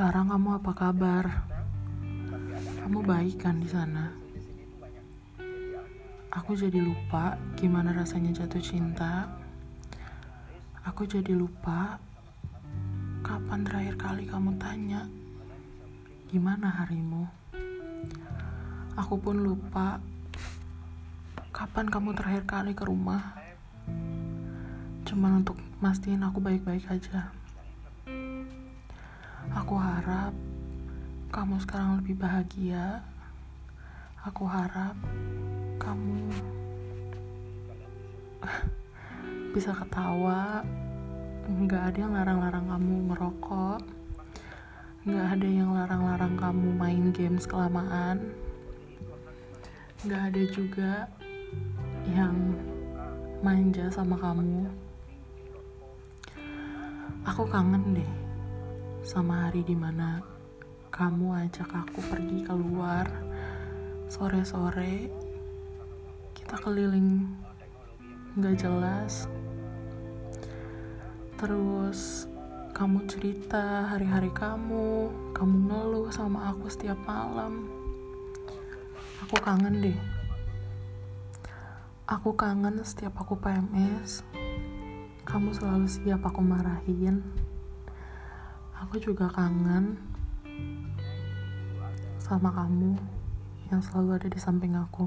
Sekarang kamu apa kabar? Kamu baik kan di sana? Aku jadi lupa gimana rasanya jatuh cinta. Aku jadi lupa kapan terakhir kali kamu tanya gimana harimu. Aku pun lupa kapan kamu terakhir kali ke rumah. Cuman untuk mastiin aku baik-baik aja. Harap kamu sekarang lebih bahagia. Aku harap kamu bisa ketawa. Nggak ada yang larang-larang kamu ngerokok. Nggak ada yang larang-larang kamu main games kelamaan. Nggak ada juga yang manja sama kamu. Aku kangen deh sama hari di mana kamu ajak aku pergi keluar sore-sore. Kita keliling nggak jelas. Terus kamu cerita hari-hari kamu kamu ngeluh sama aku setiap malam. Aku kangen deh. Aku kangen setiap aku PMS kamu selalu siap aku marahin aku juga kangen sama kamu yang selalu ada di samping aku.